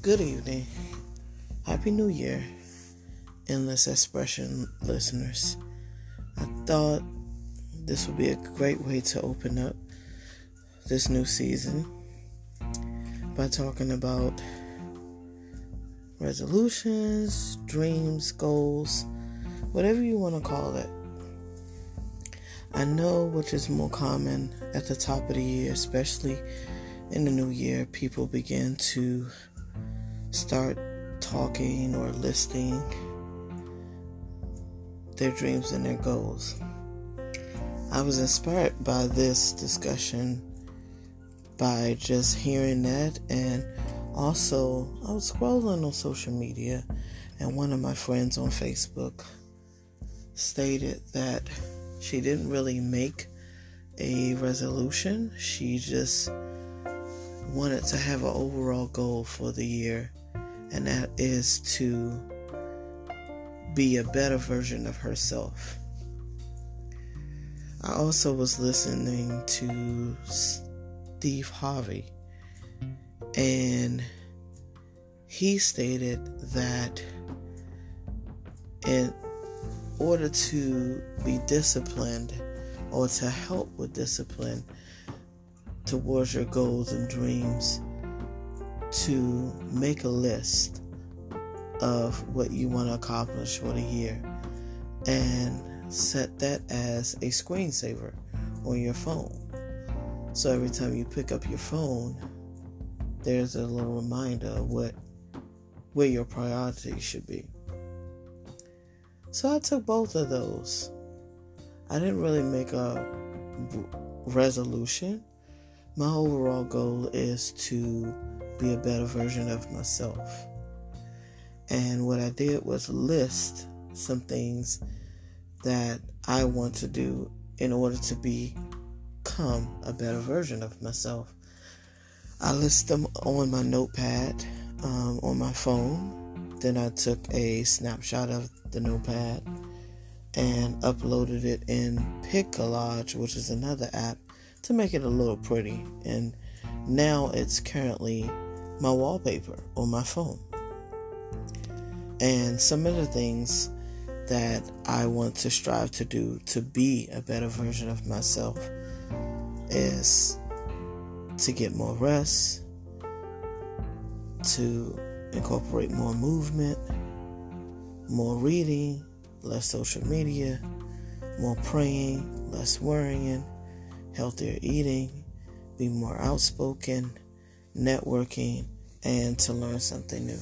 Good evening. Happy New Year, Endless Expression listeners. I thought this would be a great way to open up this new season by talking about resolutions, dreams, goals, whatever you want to call it. I know which is more common at the top of the year, especially in the new year, people begin to start talking or listing their dreams and their goals. I was inspired by this discussion by just hearing that, and also I was scrolling on social media, and one of my friends on Facebook stated that she didn't really make a resolution, she just wanted to have an overall goal for the year and that is to be a better version of herself. I also was listening to Steve Harvey, and he stated that in order to be disciplined or to help with discipline towards your goals and dreams, to make a list of what you want to accomplish for the year and set that as a screensaver on your phone. So every time you pick up your phone, there's a little reminder of what where your priorities should be. So I took both of those. I didn't really make a resolution. My overall goal is to be a better version of myself. And what I did was list some things that I want to do in order to become a better version of myself. I list them on my notepad um, on my phone. Then I took a snapshot of the notepad and uploaded it in PicCollage, which is another app, to make it a little pretty. And now it's currently my wallpaper on my phone. And some of the things that I want to strive to do to be a better version of myself is to get more rest, to incorporate more movement, more reading, less social media, more praying, less worrying, healthier eating, be more outspoken networking, and to learn something new.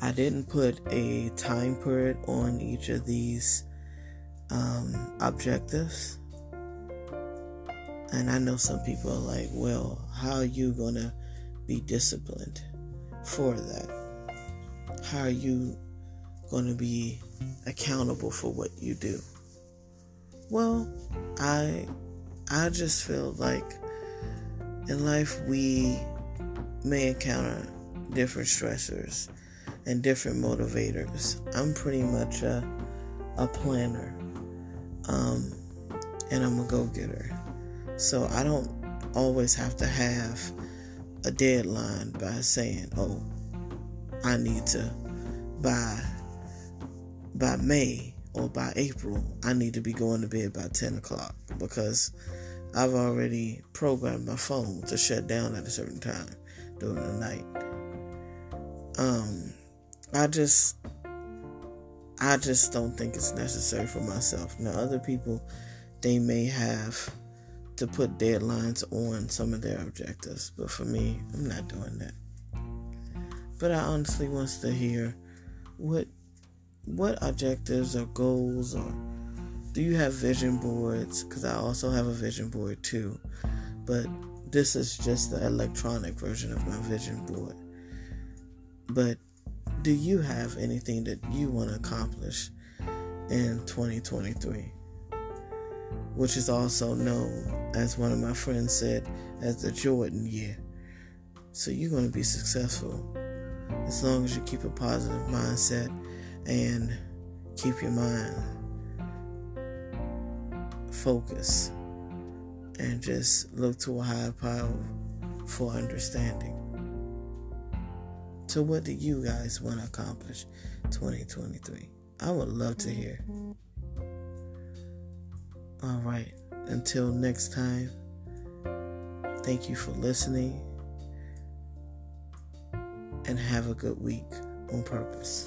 I didn't put a time period on each of these um, objectives. And I know some people are like, well, how are you going to be disciplined for that? How are you going to be accountable for what you do? Well, I I just feel like in life, we may encounter different stressors and different motivators. I'm pretty much a, a planner, um, and I'm a go getter. So I don't always have to have a deadline by saying, oh, I need to by by May or by April, I need to be going to bed by 10 o'clock because I've already programmed my phone to shut down at a certain time during the night. Um, I just, I just don't think it's necessary for myself. Now, other people, they may have to put deadlines on some of their objectives, but for me, I'm not doing that. But I honestly wants to hear what what objectives or goals or do you have vision boards? Because I also have a vision board too. But this is just the electronic version of my vision board. But do you have anything that you want to accomplish in 2023? Which is also known, as one of my friends said, as the Jordan year. So you're going to be successful as long as you keep a positive mindset and keep your mind focus and just look to a higher power for understanding. So, what do you guys want to accomplish 2023? I would love to hear. All right. Until next time, thank you for listening and have a good week on purpose.